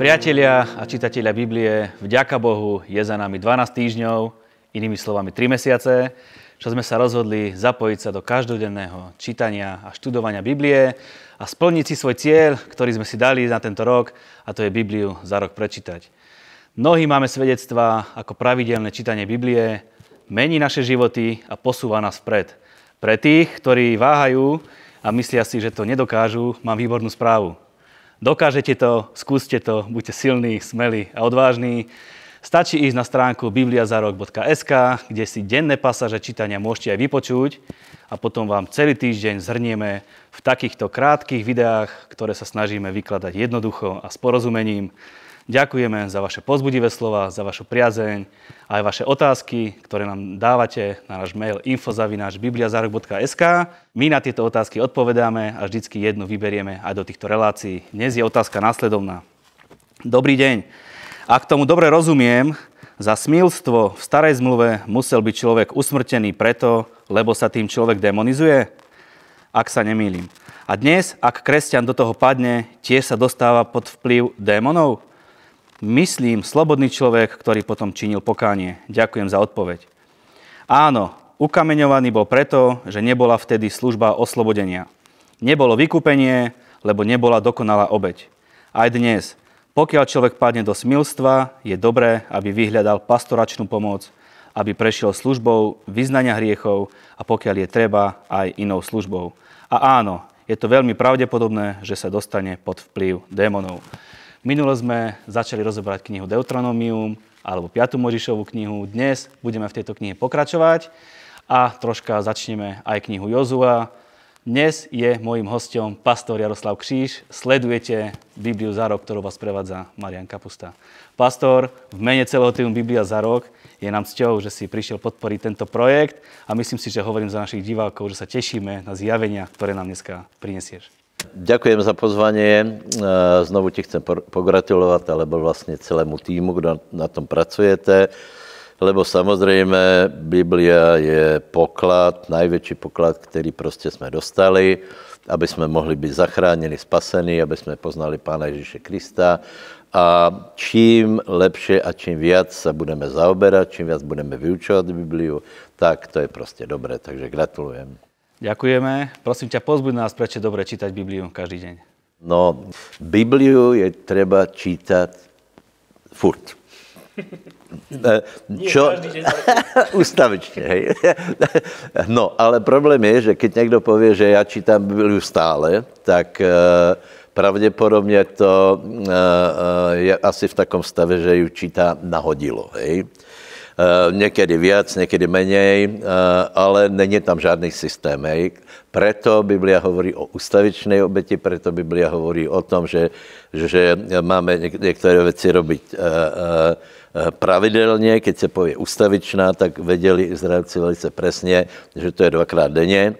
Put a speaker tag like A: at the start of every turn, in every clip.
A: Priatelia a čitatelia Biblie, vďaka Bohu je za nami 12 týždňov, inými slovami 3 mesiace, čo sme sa rozhodli zapojiť sa do každodenného čítania a študovania Biblie a splniť si svoj cieľ, ktorý sme si dali na tento rok, a to je Bibliu za rok prečítať. Mnohí máme svedectvá, ako pravidelné čítanie Biblie mení naše životy a posúva nás vpred. Pre tých, ktorí váhajú a myslia si, že to nedokážu, mám výbornú správu. Dokážete to, skúste to, buďte silní, smelí a odvážni. Stačí ísť na stránku bibliazarok.sk, kde si denné pasaže čítania môžete aj vypočuť a potom vám celý týždeň zhrnieme v takýchto krátkých videách, ktoré sa snažíme vykladať jednoducho a s porozumením. Ďakujeme za vaše pozbudivé slova, za vašu priazeň a aj vaše otázky, ktoré nám dávate na náš mail infozavináčbibliazarok.sk. My na tieto otázky odpovedáme a vždycky jednu vyberieme aj do týchto relácií. Dnes je otázka následovná. Dobrý deň. Ak tomu dobre rozumiem, za smilstvo v starej zmluve musel byť človek usmrtený preto, lebo sa tým človek demonizuje? Ak sa nemýlim. A dnes, ak kresťan do toho padne, tiež sa dostáva pod vplyv démonov? Myslím, slobodný človek, ktorý potom činil pokánie. Ďakujem za odpoveď. Áno, ukameňovaný bol preto, že nebola vtedy služba oslobodenia. Nebolo vykúpenie, lebo nebola dokonalá obeď. Aj dnes, pokiaľ človek padne do smilstva, je dobré, aby vyhľadal pastoračnú pomoc, aby prešiel službou vyznania hriechov a pokiaľ je treba, aj inou službou. A áno, je to veľmi pravdepodobné, že sa dostane pod vplyv démonov. Minule sme začali rozoberať knihu Deuteronomium alebo 5. Možišovú knihu. Dnes budeme v tejto knihe pokračovať a troška začneme aj knihu Jozua. Dnes je môjim hostom pastor Jaroslav Kříž. Sledujete Bibliu za rok, ktorú vás prevádza Marian Kapusta. Pastor, v mene celého týmu Biblia za rok je nám cťou, že si prišiel podporiť tento projekt a myslím si, že hovorím za našich divákov, že sa tešíme na zjavenia, ktoré nám dneska prinesieš.
B: Ďakujem za pozvanie. Znovu ti chcem pogratulovat, alebo vlastně celému týmu, kdo na tom pracujete, lebo samozřejmě Biblia je poklad, největší poklad, který prostě jsme dostali, aby jsme mohli být zachráněni, spaseni, aby jsme poznali Pána Ježíše Krista. A čím lepšie a čím viac se budeme zaoberat, čím viac budeme vyučovat Bibliu, tak to je prostě dobré. Takže gratulujem.
A: Ďakujeme. Prosím ťa, pozbuď nás, prečo je dobre čítať Bibliu každý deň.
B: No, Bibliu je treba čítať furt. Čo? Ustavične, hej. No, ale problém je, že keď někdo povie, že já čítám Bibliu stále, tak uh, pravděpodobně to uh, je asi v takom stave, že ju čítá nahodilo, hej. Uh, někdy víc, někdy méně, uh, ale není tam žádný systém. Hej. Preto Biblia hovorí o ustavičnej obeti, preto Biblia hovorí o tom, že, že máme některé věci robiť uh, uh, pravidelně, keď se povie ustavičná, tak věděli Izraelci velice presně, že to je dvakrát denně.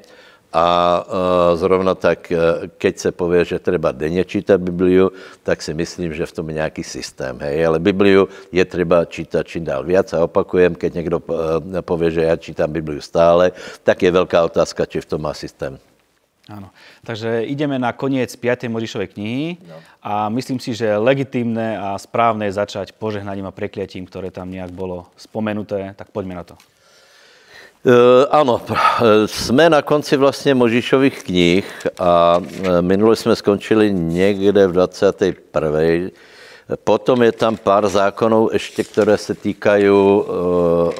B: A uh, zrovna tak, uh, keď se povie, že treba denně čítat Bibliu, tak si myslím, že v tom je nějaký systém. Hej? Ale Bibliu je třeba čítat čím dál viac a opakujem, keď někdo uh, povie, že já čítám Bibliu stále, tak je velká otázka, či v tom má systém.
A: Áno. Takže ideme na koniec 5. Mojžišovej knihy no. a myslím si, že je legitimné a správne je začať požehnaním a prekliatím, ktoré tam nejak bolo spomenuté. Tak poďme na to.
B: Uh, ano, jsme na konci vlastně Možišových knih a minule jsme skončili někde v 21. Potom je tam pár zákonů ještě, které se týkají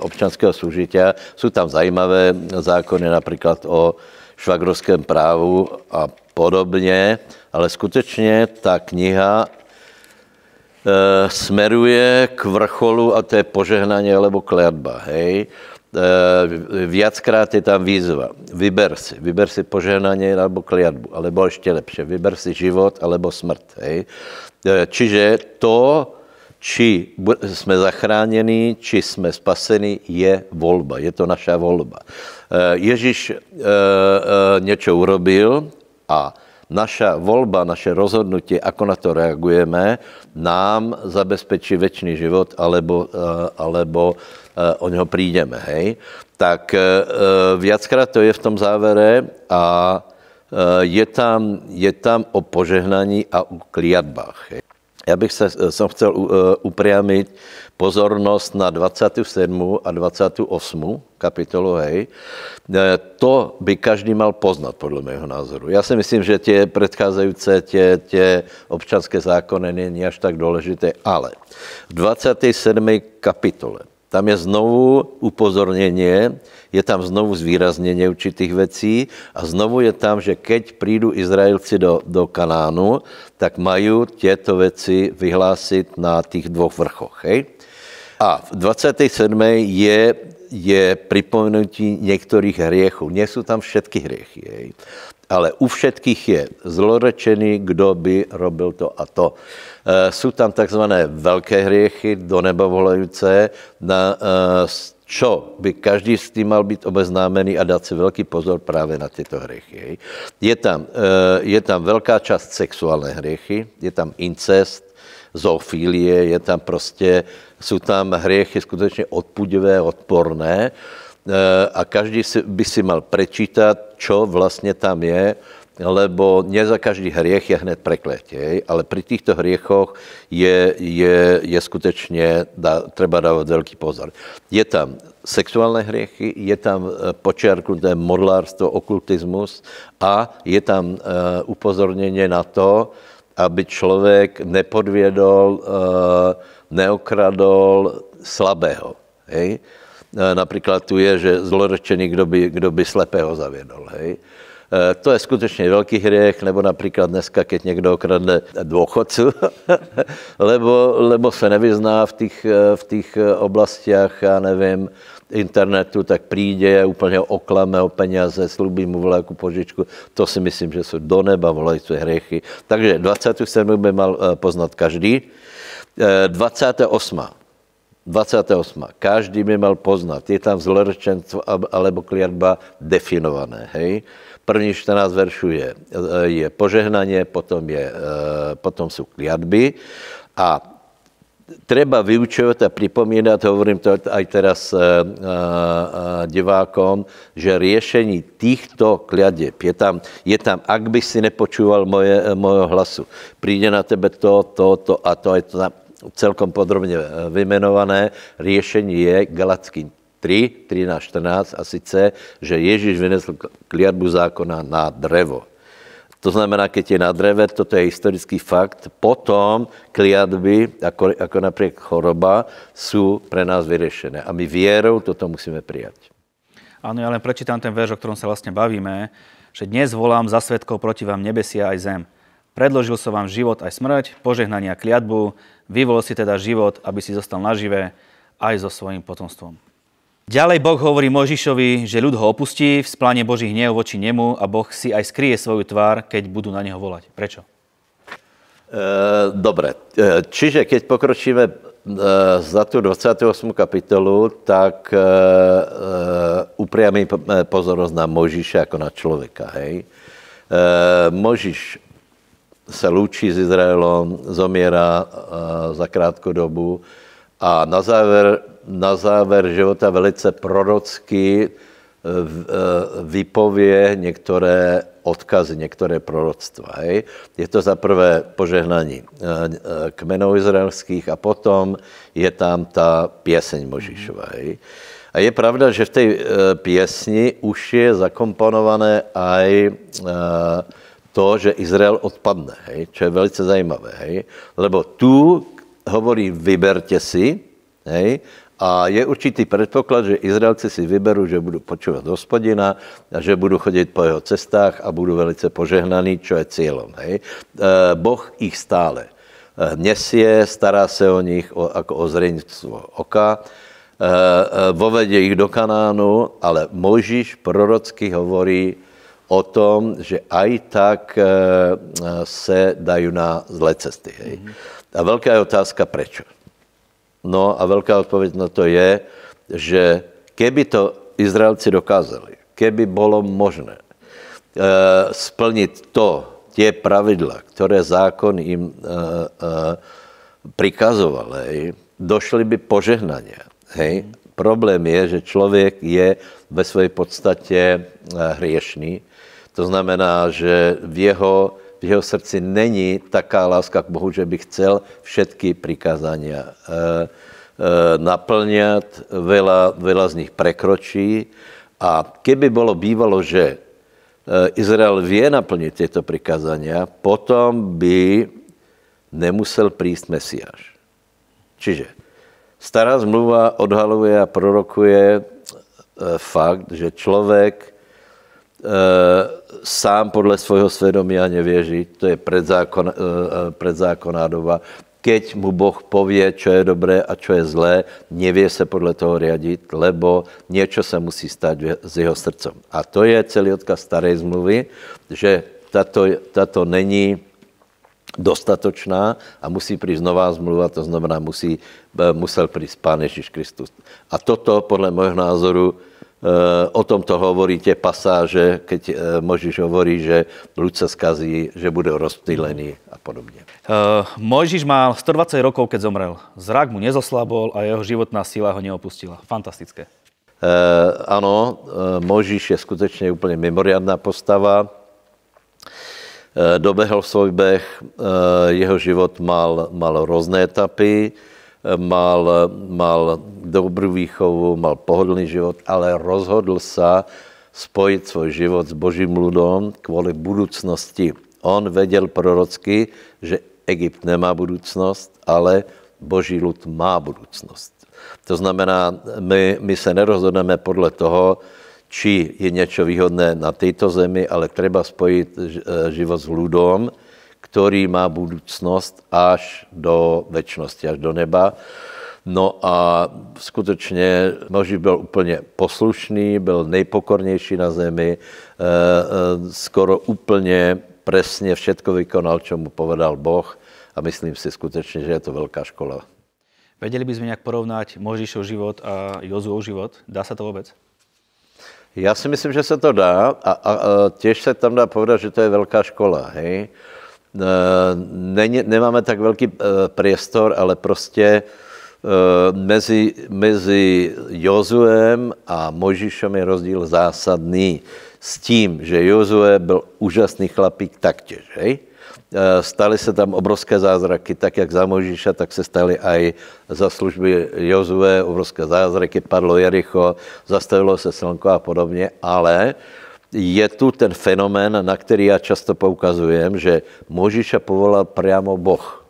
B: občanského služitia. Jsou tam zajímavé zákony, například o švagrovském právu a podobně, ale skutečně ta kniha smeruje k vrcholu a to je požehnání alebo kletba, hej. Eh, viackrát je tam výzva. Vyber si. Vyber si požehnanie alebo kliatbu. Alebo ešte lepšie. Vyber si život alebo smrt. Hej. Eh, čiže to, či jsme zachráněni, či jsme spaseni, je volba. Je to naša volba. Eh, Ježíš něco urobil a naša volba, naše rozhodnutí, ako na to reagujeme, nám zabezpečí väčší život, alebo, eh, alebo eh, o něho přijdeme, hej. Tak eh, viackrát to je v tom závere a je tam, je tam o požehnaní a o kliatbách. Já bych se, jsem chtěl upriamit pozornost na 27. a 28. kapitolu, hej. To by každý mal poznat, podle mého názoru. Já si myslím, že tě předcházející, tě, tě občanské zákony není až tak důležité, ale v 27. kapitole tam je znovu upozornění, je tam znovu zvýraznění určitých věcí a znovu je tam, že keď přijdu Izraelci do, do Kanánu, tak mají těto věci vyhlásit na těch dvou vrchoch. Hej? A v 27. je, je připomenutí některých hriechů. Nie jsou tam všetky hriechy. Hej? ale u všetkých je zlorečený, kdo by robil to a to. E, jsou tam takzvané velké hriechy, do neba volající, na, e, čo by každý s tím mal být obeznámený a dát si velký pozor právě na tyto hriechy. Je tam, e, je tam velká část sexuální hriechy, je tam incest, zoofilie, je tam prostě, jsou tam hriechy skutečně odpudivé, odporné, Eh, a každý by si mal prečítat, čo vlastně tam je, lebo nie za každý hriech je hned prekletie, ale pri týchto hriechoch je, je, je skutečně, dá, treba dávat velký pozor. Je tam sexuální hriechy, je tam eh, počiarknuté modlárstvo, okultismus a je tam uh, upozornění na to, aby člověk nepodvědol, uh, neokradol slabého. Hej? E, například tu je, že zlorečený, kdo by, kdo by slepého zavědol. Hej? E, to je skutečně velký hriech, nebo například dneska, keď někdo okradne dôchodcu, lebo, lebo se nevyzná v těch, v těch oblastiach, já nevím, internetu, tak přijde úplně oklame o peněze, slubí mu volajíku požičku. To si myslím, že jsou do neba volající hriechy. Takže 27. by mal poznat každý. 28. 28. Každý by mal poznat. Je tam zlorečenstvo alebo kliatba definované. Hej? První 14 veršů je, je požehnaně, potom, je, eh, potom jsou kliatby a treba vyučovat a připomínat, hovorím to aj teraz uh, uh, divákom, že řešení těchto kliadeb je tam, je tam, ak by si nepočúval moje, moje hlasu, přijde na tebe to, to, to a to, je to tam celkom podrobně eh, vyjmenované. Řešení je Galacký 3, 13, 14 a sice, že Ježíš vynesl kliatbu zákona na drevo. To znamená, keď je na dreve, toto je historický fakt, potom kliatby, jako, jako například choroba, jsou pre nás vyřešené. A my věrou toto musíme přijat.
A: Ano, ja len prečítam ten verš, o ktorom sa vlastne bavíme, že dnes volám za svetkov proti vám nebesia aj zem. Predložil som vám život aj smrť, požehnania kliatbu, vyvol si teda život, aby si zostal nažive aj so svojím potomstvom. Ďalej Boh hovorí Možišovi, že ľud ho opustí, v spláne Boží hnev voči nemu a Boh si aj skrie svoju tvár, keď budú na neho volať. Prečo?
B: E, dobre, e, čiže keď pokročíme e, za tu 28. kapitolu, tak e, e, upriamí pozornost na Možiše jako na člověka. Hej? E, Možiš se loučí s Izraelem, zomírá uh, za krátkou dobu a na závěr, na závěr života velice prorocky uh, vypově některé odkazy, některé proroctva. Je to za prvé požehnání kmenů izraelských a potom je tam ta pěseň Možišova. Hej. A je pravda, že v té pěsni už je zakomponované aj to, že Izrael odpadne, hej, čo je velice zajímavé, hej, lebo tu hovorí vyberte si, hej, a je určitý předpoklad, že Izraelci si vyberou, že budou počúvat hospodina, a že budou chodit po jeho cestách a budou velice požehnaný, čo je cílem. Hej. E, boh ich stále nesie, stará se o nich o, jako o zrejnictvo oka, e, vovede ich do Kanánu, ale Mojžíš prorocky hovorí, o tom, že aj tak eh, se dají na zlé cesty. Hej. A velká je otázka, proč. No a velká odpověď na to je, že keby to Izraelci dokázali, keby bylo možné e, splnit to, tě pravidla, které zákon jim e, e, prikazoval, hej, došli by požehnaně. Hej. Problém je, že člověk je ve své podstatě hriešný to znamená, že v jeho v jeho srdci není taká láska k Bohu, že by chcel všetky prikázania e, e, naplňat, veľa, veľa z nich prekročí a keby bolo bývalo, že e, Izrael vie naplniť tieto prikázania, potom by nemusel prísť Mesiáš. Čiže stará zmluva odhaluje a prorokuje fakt, že člověk sám podle svojho svědomia nevěří, to je predzákon, predzákonná doba, keď mu Boh povie, čo je dobré a čo je zlé, nevie se podle toho riadiť, lebo niečo se musí stať s jeho srdcom. A to je celý odkaz starej zmluvy, že tato, tato není dostatočná a musí přijít nová zmluva, to znamená, musí, musel přijít Pán Ježíš Kristus. A toto, podle mého názoru, Eh, o tomto hovorí tie pasáže, keď eh, Možíš hovorí, že ľud sa skazí, že bude rozptýlený a podobne. Uh,
A: Mojžiš mal 120 rokov, keď zomrel. Zrak mu nezoslabol a jeho životná síla ho neopustila. Fantastické.
B: Uh, ano, uh, Mojžíš je skutečně úplně mimoriadná postava. Uh, dobehl svůj beh, uh, jeho život mal, mal různé etapy mal, mal dobrú výchovu, mal pohodlný život, ale rozhodl sa spojit svůj život s Božím ľudom kvůli budoucnosti. On věděl prorocky, že Egypt nemá budoucnost, ale Boží lud má budoucnost. To znamená, my, my se nerozhodneme podle toho, či je něco výhodné na této zemi, ale treba spojit život s ľudom, který má budoucnost až do věčnosti, až do neba. No a skutečně Moží byl úplně poslušný, byl nejpokornější na zemi, eh, eh, skoro úplně přesně všetko vykonal, čo mu povedal Boh a myslím si skutečně, že je to velká škola.
A: Vedeli by sme nějak porovnať Možíšov život a Jozuov život? Dá se to vůbec?
B: Já si myslím, že se to dá a, a, a těž se tam dá povedat, že to je velká škola. Hej? Eh, není, nemáme tak velký uh, priestor, ale prostě uh, mezi, mezi Jozuem a Možišem je rozdíl zásadný s tím, že Jozue byl úžasný chlapík taktěž, hej? Staly se tam obrovské zázraky, tak jak za Možiša, tak se staly aj za služby Jozue, obrovské zázraky, padlo Jericho, zastavilo se slnko a podobně, ale je tu ten fenomén, na který já často poukazujem, že Možiša povolal priamo Boh.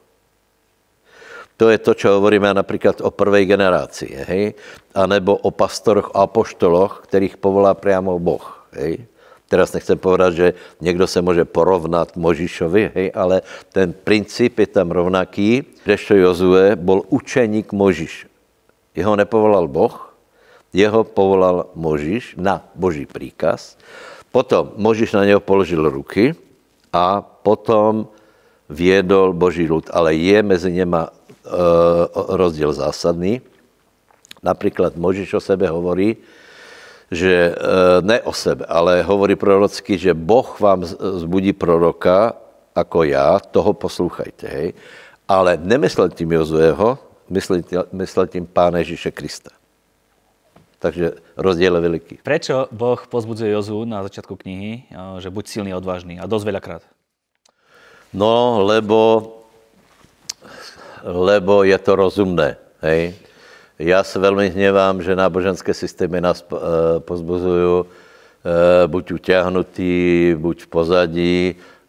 B: To je to, čo hovoríme například o prvej generaci, hej? A nebo o pastoroch a apoštoloch, kterých povolá priamo Boh, hej? Teraz nechcem povedat, že někdo se může porovnat Možišovi, hej, ale ten princip je tam rovnaký, kdežto Jozue byl učeník Možiš. Jeho nepovolal Boh, jeho povolal Možiš na boží příkaz Potom Možíš na něho položil ruky a potom vědol Boží lud, ale je mezi něma uh, rozdíl zásadný. Například Možíš o sebe hovorí, že uh, ne o sebe, ale hovorí prorocky, že Boh vám zbudí proroka, jako já, toho poslouchajte, hej. Ale nemyslel tím Jozueho, myslel, myslel tím Pána Ježíše Krista. Takže rozdíl je veliký.
A: Prečo Boh pozbudzuje Jozu na začátku knihy, že buď silný a odvážný a dosť veľakrát?
B: No, lebo, lebo je to rozumné. Hej? Já se velmi hněvám, že náboženské systémy nás uh, pozbuzují uh, buď utáhnutý, buď v pozadí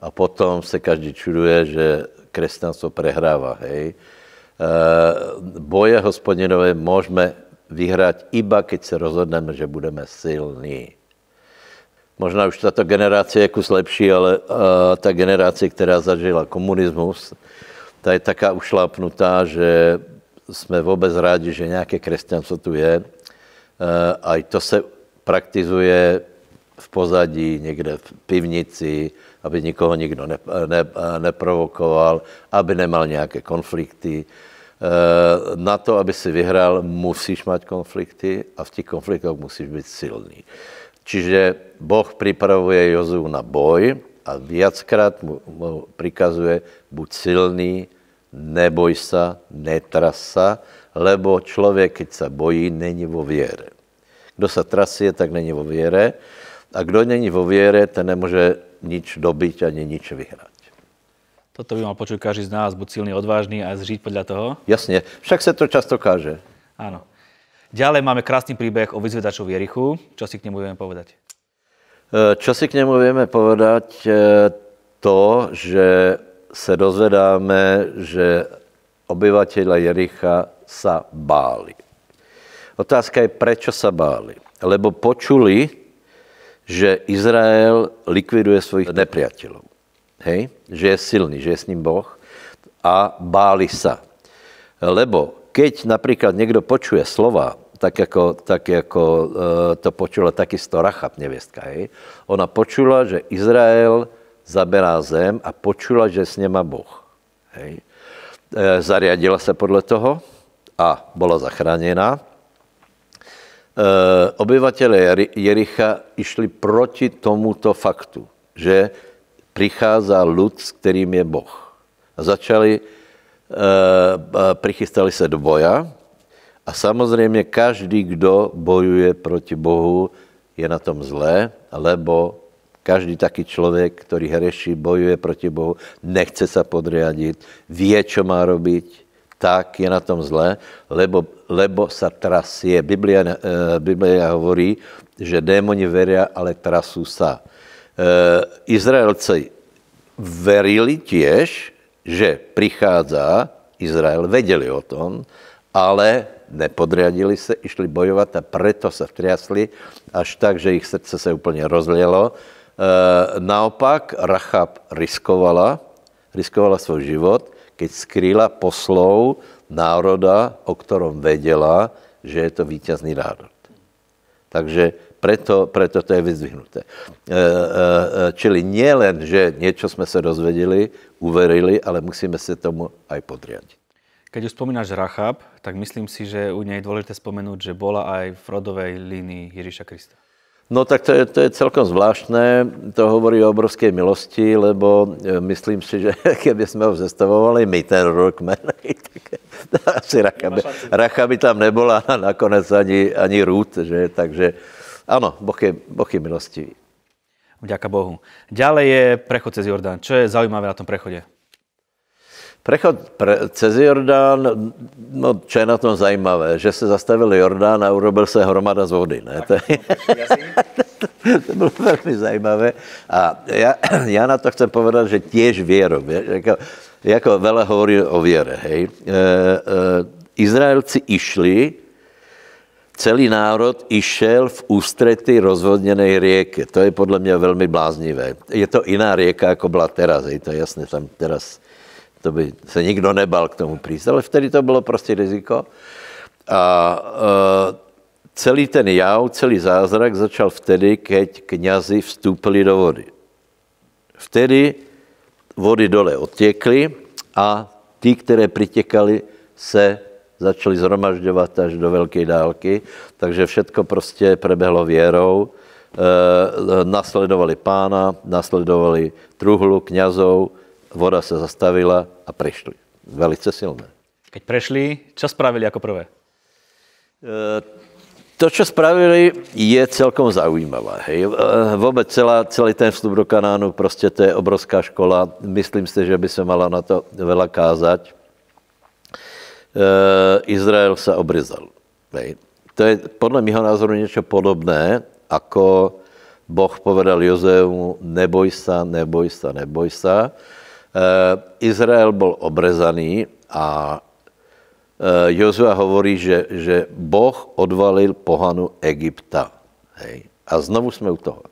B: a potom se každý čuduje, že křesťanstvo prehrává. Hej? Boje hospodinové můžeme vyhrát iba, keď se rozhodneme, že budeme silní. Možná už tato generace je kus lepší, ale uh, ta generace, která zažila komunismus, ta je taká ušlápnutá, že jsme vůbec rádi, že nějaké křesťanstvo tu je. Uh, a i to se praktizuje v pozadí, někde v pivnici, aby nikoho nikdo ne, ne, neprovokoval, aby nemal nějaké konflikty. Eh, na to, aby si vyhrál, musíš mít konflikty a v těch konfliktech musíš být silný. Čiže Boh připravuje Jozu na boj a viackrát mu, mu prikazuje, buď silný, neboj se, netras se, lebo člověk, keď se bojí, není vo věre. Kdo se trasie, tak není vo věre a kdo není vo věre, ten nemůže nič dobyť ani nič vyhrát.
A: Toto by mal počuť každý z nás, buď silný, odvážny a zžiť podľa toho.
B: Jasně, však se to často káže.
A: Áno. Ďalej máme krásny príbeh o vyzvedačovi Jerichu. Čo si k nemu budeme povedať?
B: Eh, Čo si k němu vieme povedať? eh, To, že se dozvedáme, že obyvateľa Jericha sa báli. Otázka je, prečo sa báli? Lebo počuli, že Izrael likviduje svojich nepriateľov. Hej? Že je silný, že je s ním Boh a báli sa. Lebo keď napríklad niekto počuje slova, tak jako, tak jako e, to počula takisto Rachab, nevěstka, hej? Ona počula, že Izrael zaberá zem a počula, že s něma Boh. Hej? E, zariadila se podle toho a byla zachráněna. E, obyvatele Jeri- Jericha išli proti tomuto faktu, že prichází lud, s kterým je Boh. A začali, e, prichystali se do boja a samozřejmě každý, kdo bojuje proti Bohu, je na tom zlé, lebo každý taký člověk, který hreší, bojuje proti Bohu, nechce se podriadit, ví, čo má robiť, tak je na tom zlé, lebo, lebo sa trasie. Biblia, e, Biblia hovorí, že démoni veria, ale trasú sa. E, Izraelci verili tiež, že prichádza Izrael, vedeli o tom, ale nepodriadili se, išli bojovat a preto se vtriasli až tak, že jich srdce se úplně rozlielo. E, naopak Rachab riskovala, riskovala svůj život, keď skrýla poslov národa, o ktorom vedela, že je to vítězný národ. Takže preto, preto to je vyzdvihnuté. E, e, čili nie len, že něco jsme se dozvedeli, uverili, ale musíme se tomu aj podriadiť.
A: Keď už spomínaš Rachab, tak myslím si, že u nej je dôležité spomenúť, že bola aj v rodovej línii Ježíša Krista.
B: No tak to je, to je celkom zvláštné, to hovorí o obrovské milosti, lebo e, myslím si, že keby jsme ho zestavovali my ten rok tak asi Racha by, Racha by tam nebola a nakonec ani, ani Rút, že? takže ano, boh je, boh je milostivý.
A: Vďaka Bohu. Ďalej je prechod cez Jordán. Čo je zaujímavé na tom prechode?
B: Prechod pre, cez Jordán, no čo je na tom zajímavé, že se zastavil Jordán a urobil se hromada z vody. Ne? To, je, to bylo velmi zajímavé. A já, já na to chcem povedat, že těž věrou. Jako, jako vele hovorí o věre. Hej. E, e, Izraelci išli, celý národ išel v ústrety rozvodněné rieky. To je podle mě velmi bláznivé. Je to jiná rieka, jako byla teraz. Hej. To je jasné, tam teraz to by se nikdo nebal k tomu prísť, ale vtedy to bylo prostě riziko. A e, celý ten jav, celý zázrak začal vtedy, keď kňazi vstoupili do vody. Vtedy vody dole odtěkly a ty, které pritekali, se začali zhromažďovat až do velké dálky, takže všetko prostě prebehlo věrou. E, nasledovali pána, nasledovali truhlu kňazov, voda se zastavila a prešli. Velice silné.
A: Keď prešli, čo spravili ako prvé?
B: E, to, co spravili, je celkom zaujímavé. Hej. E, vůbec celá, celý ten vstup do Kanánu, prostě to je obrovská škola. Myslím si, že by se mala na to veľa kázať. E, Izrael se obryzal. Hej. To je podle mého názoru něco podobné, ako Boh povedal Jozeu, neboj sa, neboj sa, neboj sa. Izrael byl obrezaný a Jozua hovorí, že, že Boh odvalil pohanu Egypta. Hej. A znovu jsme u toho.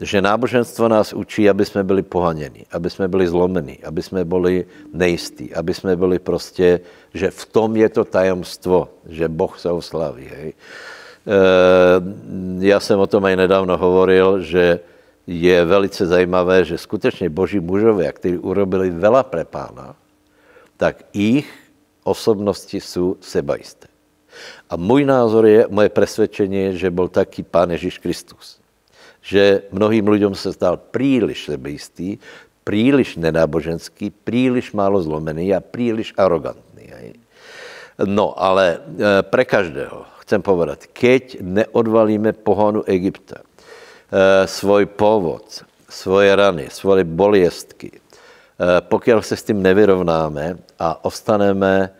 B: Že náboženstvo nás učí, aby jsme byli pohaněni, aby jsme byli zlomení, aby jsme byli nejistí, aby jsme byli prostě, že v tom je to tajemstvo, že Boh se oslaví. Hej. E, já jsem o tom aj nedávno hovoril, že je velice zajímavé, že skutečně boží mužové, kteří urobili vela pre pána, tak jich osobnosti jsou sebajisté. A můj názor je, moje presvědčení je, že byl taky pán Ježíš Kristus. Že mnohým lidem se stal příliš sebejistý, příliš nenáboženský, příliš málo zlomený a příliš arrogantný. No, ale e, pre každého chcem povedat, keď neodvalíme pohonu Egypta, svoj pôvod, svoje rany, svoje boliestky, Pokud se s tím nevyrovnáme a ostaneme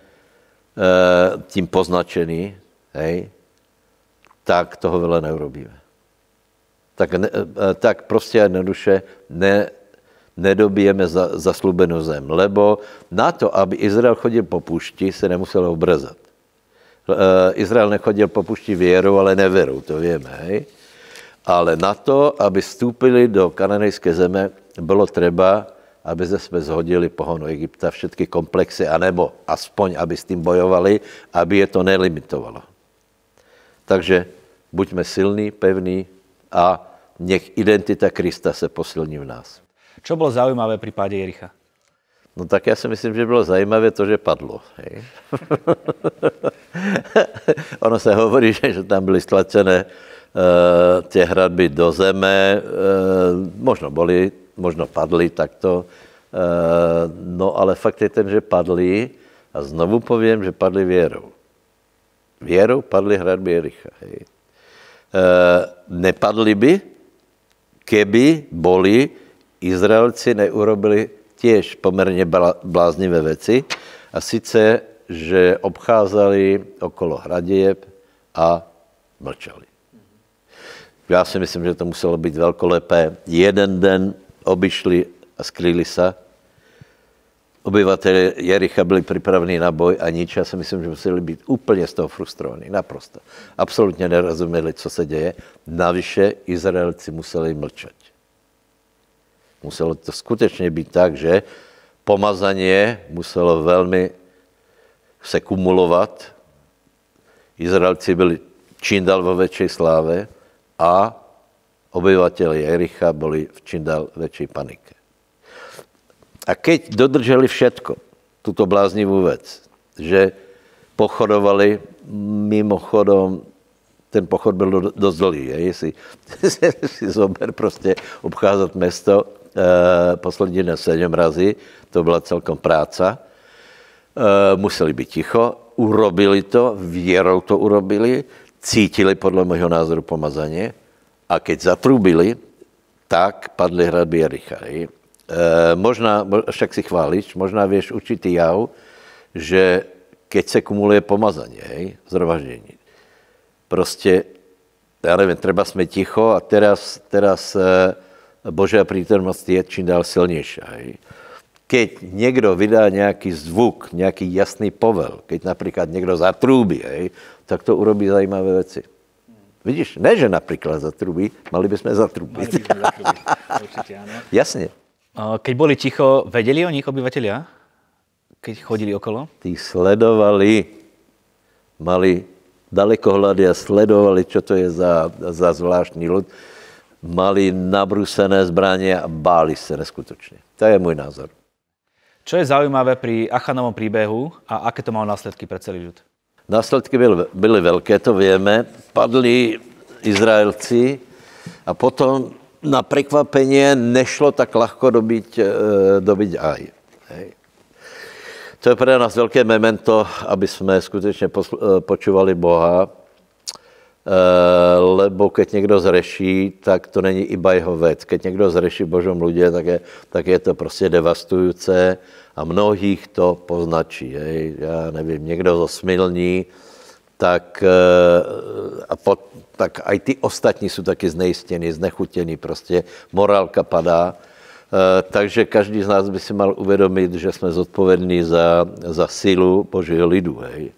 B: tím poznačený, hej, tak toho vele neurobíme. Tak, ne, tak prostě jednoduše ne, nedobijeme za, zaslubenou zem. Lebo na to, aby Izrael chodil po pušti, se nemusel obrezat. Izrael nechodil po pušti věrou, ale nevěrou, to víme. Hej? Ale na to, aby vstoupili do kananejské zeme, bylo třeba, aby ze jsme zhodili pohonu Egypta, všetky komplexy, anebo aspoň, aby s tím bojovali, aby je to nelimitovalo. Takže buďme silní, pevní a nech identita Krista se posilní v nás.
A: Čo bylo zaujímavé pri páde Jericha?
B: No tak já si myslím, že bylo zajímavé to, že padlo. Hej. ono se hovorí, že, že tam byly stlačené uh, ty hradby do zeme, uh, možno byly, možno padly takto, uh, no ale fakt je ten, že padly a znovu povím, že padly věrou. Věrou padly hradby Jericha. Hej. Uh, nepadly by, keby boli Izraelci neurobili těž poměrně bláznivé věci a sice, že obcházeli okolo hradějeb a mlčeli. Já si myslím, že to muselo být velkolepé. Jeden den obyšli a skrýli se. Obyvatelé Jericha byli připraveni na boj a nič. Já si myslím, že museli být úplně z toho frustrovaní. Naprosto. Absolutně nerozuměli, co se děje. Navyše Izraelci museli mlčet. Muselo to skutečně být tak, že pomazaně muselo velmi se kumulovat. Izraelci byli čím dál ve větší sláve a obyvateli Jericha byli v čím dál větší panike. A keď dodrželi všetko, tuto bláznivou věc, že pochodovali mimochodom, ten pochod byl dost dlouhý, jestli si zober prostě obcházet město Eh, poslední den sedm razy, to byla celkom práca. Eh, museli být ticho, urobili to, věrou to urobili, cítili podle mého názoru pomazaně a keď zatrubili, tak padly hradby Jericha. E, možná, však si chválíš, možná věš určitý jav, že keď se kumuluje pomazaně, hej, zhromaždění, prostě, já nevím, třeba jsme ticho a teraz, teraz e, Božá přítomnost je čím dál silnější. Keď někdo vydá nějaký zvuk, nějaký jasný povel, keď například někdo zatrubí, hej, tak to urobí zajímavé věci. Vidíš, ne, že například zatrubí, mali bychom zatrubit. Mali bychom zatrubit. Určitě, ano. Jasně.
A: Keď byli ticho, věděli o nich obyvatelia? Keď chodili okolo?
B: Ty sledovali, mali dalekohledy a sledovali, co to je za, za zvláštní lud mali nabrusené zbraně a báli se neskutečně. To je můj názor.
A: Co je zaujímavé pri Achanovom příběhu a aké to malo následky pro celý ľud?
B: Následky byly, byly velké, to víme. Padli Izraelci a potom na překvapení nešlo tak lahko dobyť, eh, dobyť aj. To je pro nás velké memento, aby jsme skutečně eh, počuvali Boha, Eh, lebo keď někdo zreší, tak to není iba jeho věc. Keď někdo zreší Božom lidě, tak je, tak je to prostě devastující a mnohých to poznačí. Hej. Já nevím, někdo zosmilní, tak, eh, a pot, tak aj ty ostatní jsou taky znejistěni, znechutěni, prostě morálka padá. Eh, takže každý z nás by si mal uvědomit, že jsme zodpovědní za, za sílu Božího lidu. Hej.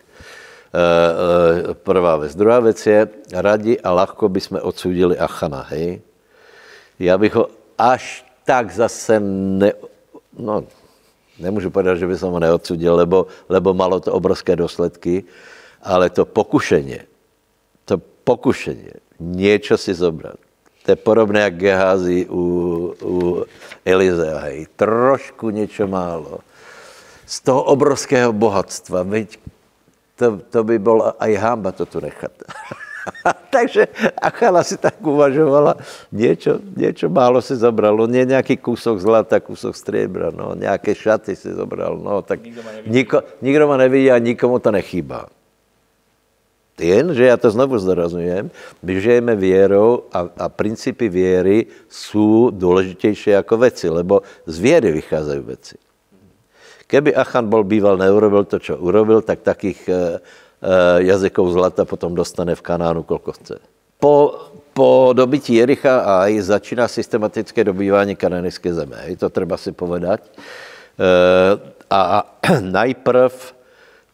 B: Eh, prvá věc. Druhá věc je, radi a lahko bychom odsudili Achana, hej? Já bych ho až tak zase ne, no, nemůžu povedat, že bych ho neodsudil, lebo, lebo malo to obrovské důsledky, ale to pokušeně, to pokušeně, něco si zobrat, to je podobné jak Gehazi u, u Elizea, hej, trošku něco málo. Z toho obrovského bohatstva, veď to, to by bylo aj hamba to tu nechat. Takže Achala si tak uvažovala, něco, něco málo si zobralo, ne nějaký kusok zlata, kusok stříbra, no, nějaké šaty si zobral, no, tak nikdo, nikdo, nikdo ma nevidí a nikomu to nechýbá. Jenže já to znovu zdůrazňujem, my žijeme věrou a, a principy věry jsou důležitější jako věci, lebo z věry vycházejí věci. Keby Achan bol býval neurobil to, co urobil, tak takých e, e, jazyků zlata potom dostane v Kanánu kolko chce. Po, po dobytí Jericha a i začíná systematické dobývání kananické země. Je to třeba si povedať. E, a, a najprv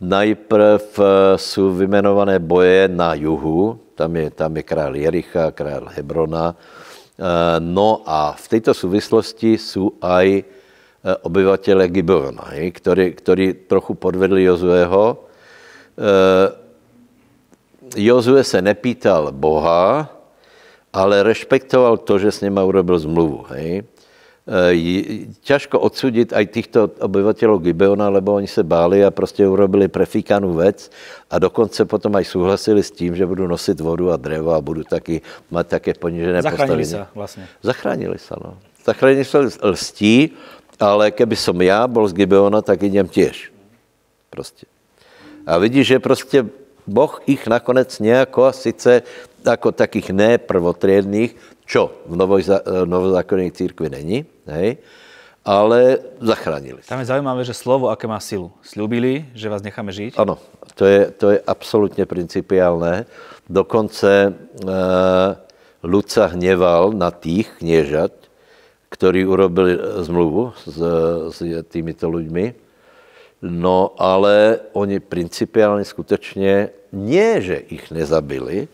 B: Najprv eh, jsou vymenované boje na juhu, tam je, tam je král Jericha, král Hebrona. Eh, no a v této souvislosti jsou aj eh, obyvatele Gibeona, ktorí, ktorí trochu podvedli Jozueho. Jozue se nepýtal Boha, ale respektoval to, že s nima urobil zmluvu. Hej? Eh, ťažko odsudit aj týchto obyvateľov Gibeona, lebo oni se báli a prostě urobili prefíkanú vec a dokonce potom aj súhlasili s tím, že budú nosiť vodu a drevo a budú taky mať také ponížené
A: Zachránili sa vlastne.
B: Zachránili sa, no. Zachránili sa lstí, ale keby som ja bol z Gibeona, tak idem tiež. Prostě. A vidíš, že prostě Boh ich nakonec nejako, sice jako takých neprvotriedných, čo v novozákonnej církvi není, hej, ale zachránili.
A: Tam je zaujímavé, že slovo, aké má silu. Sľubili, že vás necháme žiť?
B: Ano, to je, to je absolutně principiálné. Dokonce e, Luca hněval na tých kniežat, ktorí urobili zmluvu s, s týmito ľuďmi. No ale oni principiálně skutečně, nie, že ich nezabili,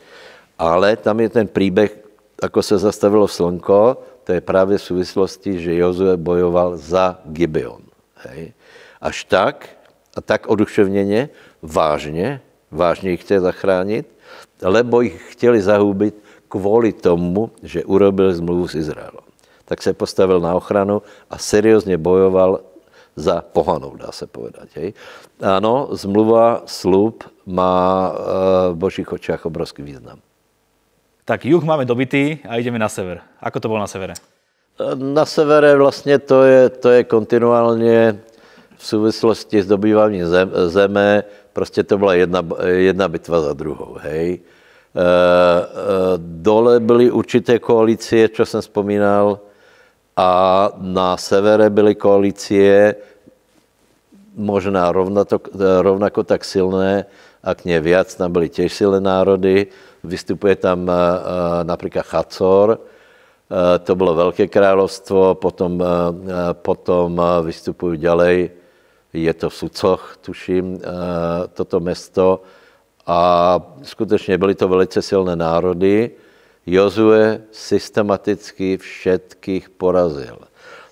B: ale tam je ten příběh, jako se zastavilo slnko, to je právě v souvislosti, že Jozue bojoval za Gibeon. Hej. Až tak, a tak oduševněně, vážně, vážně jich chce zachránit, lebo jich chtěli zahubit kvůli tomu, že urobil zmluvu s Izraelem. Tak se postavil na ochranu a seriózně bojoval za pohanou, dá se povedať. Hej. Ano, zmluva, slub má eh, v božích očích obrovský význam.
A: Tak juh máme dobitý a ideme na sever. Ako to bolo na severe?
B: Na severe vlastně to je, to je kontinuálně v souvislosti s dobýváním zem, zeme, prostě to byla jedna, jedna bitva za druhou, hej. E, e, dole byly určité koalicie, co jsem vzpomínal, a na severe byly koalicie, možná rovnato, rovnako tak silné, ak nie viac, tam byly těž silné národy, vystupuje tam eh, eh, například Chacor, eh, to bylo velké královstvo, potom, potom vystupují ďalej, je to v Sucoch, tuším, toto město, a skutečně byly to velice silné národy. Jozue systematicky všetkých porazil.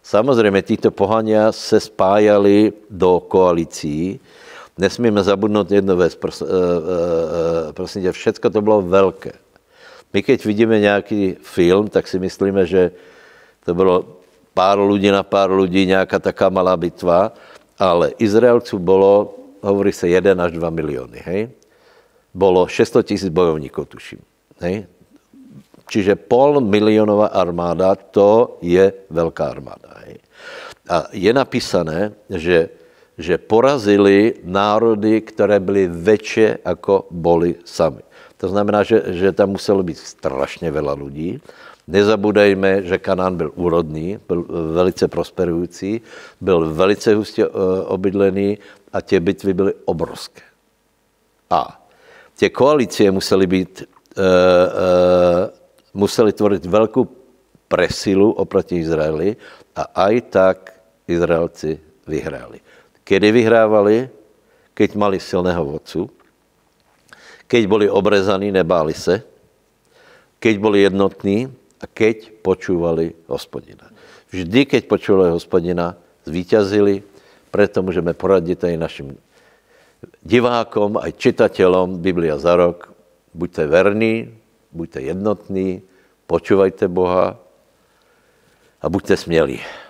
B: Samozřejmě títo pohania se spájali do koalicí, nesmíme zabudnout jednu věc, pros, uh, uh, prosím tě, všecko to bylo velké. My keď vidíme nějaký film, tak si myslíme, že to bylo pár lidí na pár lidí, nějaká taká malá bitva, ale Izraelců bylo, hovorí se, 1 až 2 miliony, hej? Bylo 600 tisíc bojovníků, tuším, hej? Čiže pol milionová armáda, to je velká armáda. Hej? A je napísané, že že porazili národy, které byly větší, jako boli sami. To znamená, že, že tam muselo být strašně veľa lidí. Nezabudejme, že Kanán byl úrodný, byl velice prosperující, byl velice hustě uh, obydlený a tě bitvy byly obrovské. A tě koalice musely být, uh, uh, museli tvořit velkou presilu oproti Izraeli a aj tak Izraelci vyhráli. Kedy vyhrávali? Keď mali silného vodcu, keď boli obrezaní, nebáli se, keď boli jednotní a keď počúvali hospodina. Vždy, keď počúvali hospodina, zvíťazili, preto můžeme poradit aj našim divákom, aj čitatelom Biblia za rok. Buďte verní, buďte jednotní, počúvajte Boha a buďte smělí.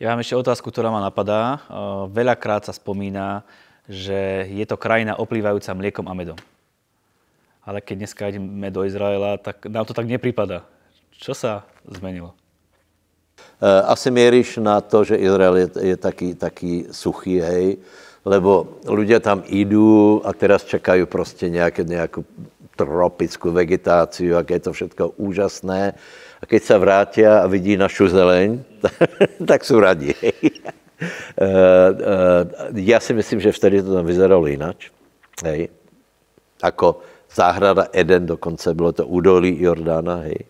A: Ja mám ešte otázku, ktorá ma napadá. Veľakrát sa spomína, že je to krajina oplývajúca mliekom a medom. Ale keď dneska ideme do Izraela, tak nám to tak nepripada. Čo sa zmenilo?
B: Asi měříš na to, že Izrael je, je taký, taký suchý, hej, lebo ľudia tam idú a teraz čekajú prostě nějaké, nějakou tropickou vegetáciu, jak je to všetko úžasné. A keď se vrátí a vidí našu zeleň, tak jsou radí. Já si myslím, že vtedy to tam vyzeralo jinak. Hej. Ako záhrada Eden, dokonce bylo to údolí Jordána, hej.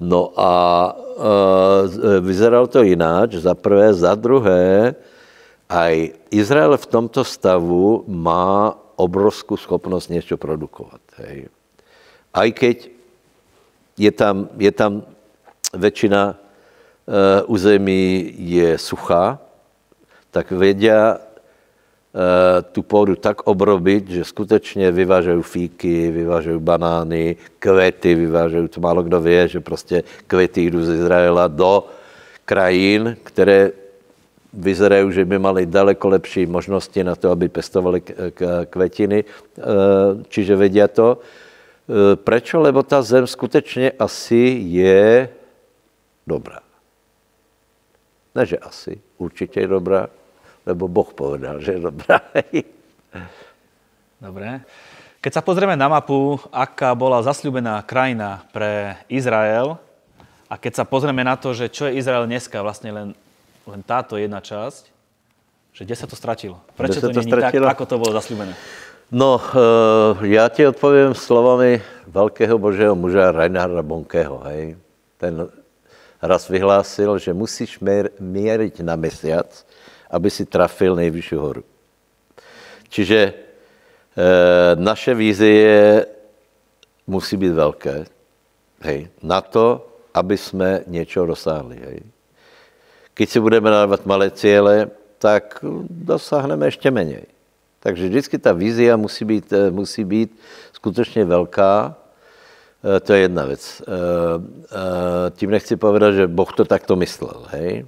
B: No a e, vyzeralo to jinak, za prvé, za druhé, aj Izrael v tomto stavu má obrovskou schopnost něco produkovat. Hej. Aj keď je tam, je tam většina e, území je suchá, tak vědia Eh, tu půdu tak obrobit, že skutečně vyvážejí fíky, vyvážejí banány, kvety, vyvážejí, to málo kdo ví, že prostě kvety jdou z Izraela do krajín, které vyzerají, že by mali daleko lepší možnosti na to, aby pestovali kvetiny, eh, čiže vědí to. Eh, Prečo? Lebo ta zem skutečně asi je dobrá. Ne, že asi, určitě je dobrá, lebo Boh povedal, že je dobrá.
A: Dobre. Keď sa pozrieme na mapu, aká bola zasľubená krajina pre Izrael a keď sa pozrieme na to, že čo je Izrael dneska, vlastne len, len táto jedna časť, že kde sa to stratilo? Prečo to, to stratilo? tak, ako to bolo zasľubené?
B: No, uh, já ti odpovím slovami velkého božího muža Reinharda Bonkého. Hej. Ten raz vyhlásil, že musíš měřit na mesiac, aby si trafil nejvyšší horu. Čiže e, naše vízie musí být velké, hej, na to, aby jsme něčeho dosáhli. Hej. Když si budeme dávat malé cíle, tak dosáhneme ještě méně. Takže vždycky ta vízia musí být, eh, musí být skutečně velká. E, to je jedna věc. E, e, tím nechci povedat, že Boh to takto myslel. Hej?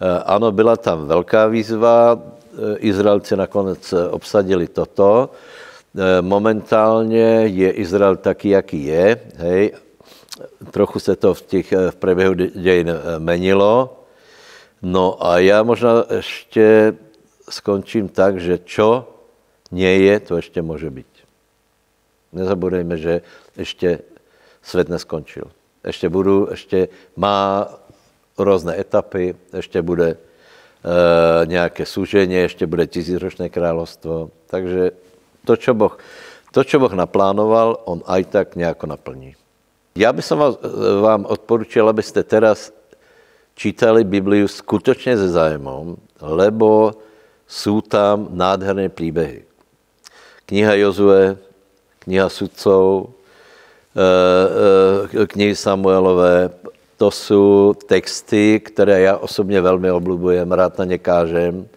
B: Eh, ano, byla tam velká výzva, eh, Izraelci nakonec eh, obsadili toto. Momentálně je Izrael taký, jaký je. Hej. Trochu se to v, těch, v průběhu dějin menilo. No a já možná ještě skončím tak, že čo nie je, to ještě může být. Nezabudejme, že ještě svět neskončil. Ještě budu, ještě má různé etapy, ještě bude e, nějaké súžení, ještě bude tisícročné královstvo. Takže to, čo boh, to, čo boh naplánoval, on aj tak nějak naplní. Já bych vám, vám odporučil, abyste teraz čítali Bibliu skutečně se zájmem, lebo jsou tam nádherné příběhy. Kniha Jozue, kniha sudcov, e, e, knihy Samuelové, to jsou texty, které já osobně velmi oblubujem, rád na ně kážem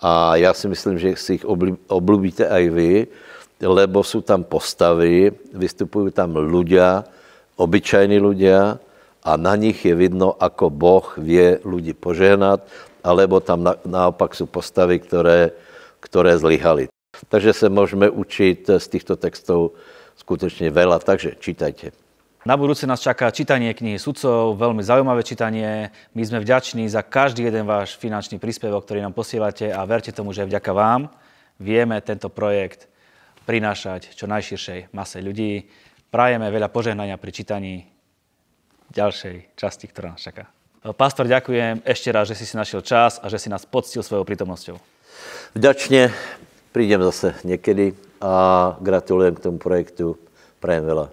B: a já si myslím, že si jich oblubíte i vy, lebo jsou tam postavy, vystupují tam ľudia, obyčajní ľudia a na nich je vidno, ako Boh vě lidi požehnat, alebo tam na, naopak jsou postavy, které, které zlyhaly. Takže se můžeme učit z těchto textů skutečně veľa, takže čítajte.
A: Na budúce nás čaká čítanie knihy sudcov, veľmi zaujímavé čítanie. My sme vďační za každý jeden váš finančný príspevok, ktorý nám posielate a verte tomu, že vďaka vám vieme tento projekt prinášať čo najširšej mase ľudí. Prajeme veľa požehnania pri čítaní ďalšej časti, ktorá nás čaká. Pastor, ďakujem ešte raz, že si si našiel čas a že si nás poctil svojou prítomnosťou.
B: Vďačne, prídem zase niekedy a gratulujem k tomu projektu. Prajem veľa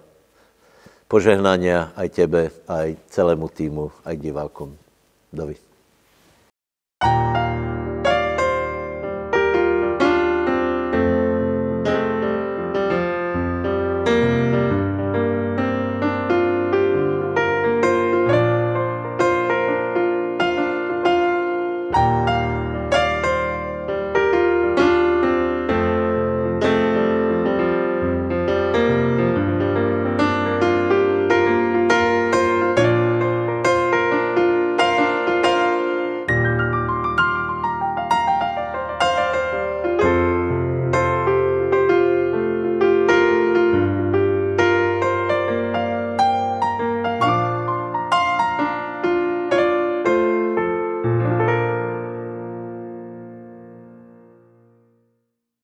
B: požehnania aj tebe, aj celému týmu, aj divákom. Dovi. thank you